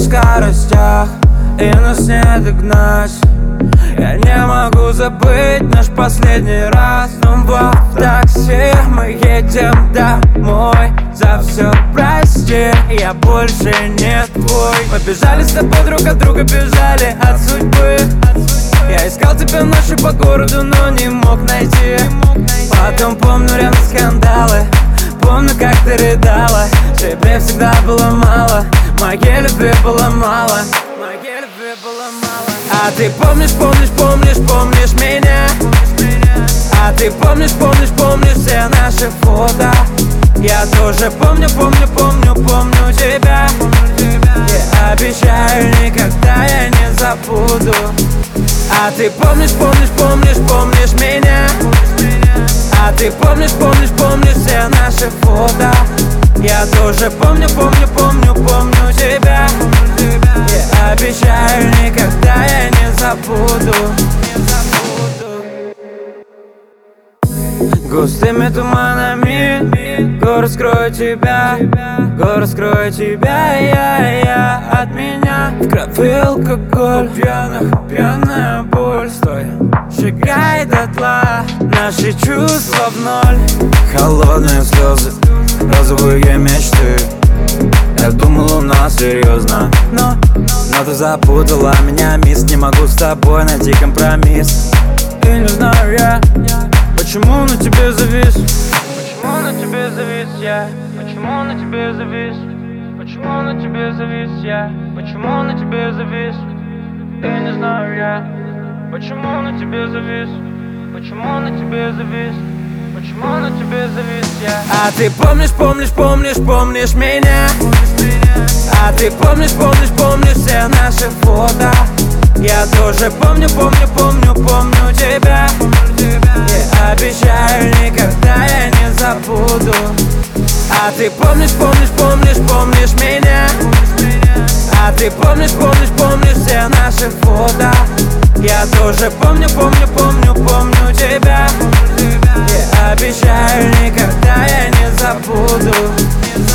скоростях И нас не догнать. Я не могу забыть наш последний раз. Ну вот в такси мы едем домой. За все прости, я больше не твой. Мы бежали с тобой друг от друга, бежали от судьбы. Я искал тебя ночью по городу, но не мог найти. Потом помню рядом скандалы Помню, как ты рыдала. Тебе всегда было Моей любви было мало. Моей любви было мало. А ты помнишь, помнишь, помнишь, помнишь меня? А ты помнишь, помнишь, помнишь все наши фото? Я тоже помню, помню, помню, помню тебя. И обещаю, никогда я не забуду. А ты помнишь, помнишь, помнишь, помнишь меня? А ты помнишь, помнишь, помнишь все наши фото? Я тоже помню, помню, помню, помню Обещаю, никогда я не забуду. Густыми туманами Город скроет тебя Город скроет тебя Я, я от меня. В крови алкоголь Пьяных, пьяная боль. Стой, сжигай дотла Наши чувства в ноль. Холодные слезы Розовые мечты я думал, у нас серьезно Но, но ты запутала меня, мисс Не могу с тобой найти компромисс И не знаю я Почему на тебе завис? Почему на тебе завис я? Почему на тебе завис? Почему на тебе завис я? Почему на тебе завис? И не знаю я Почему на тебе завис? Почему на тебе завис? Почему на тебе завис я? А ты помнишь, помнишь, помнишь, помнишь меня? А ты помнишь, помнишь, помнишь все наши фото? Я тоже помню, помню, помню, помню тебя И обещаю, никогда я не забуду А ты помнишь, помнишь, помнишь, помнишь меня А ты помнишь, помнишь, помнишь все наши фото Я тоже помню, помню, помню, помню тебя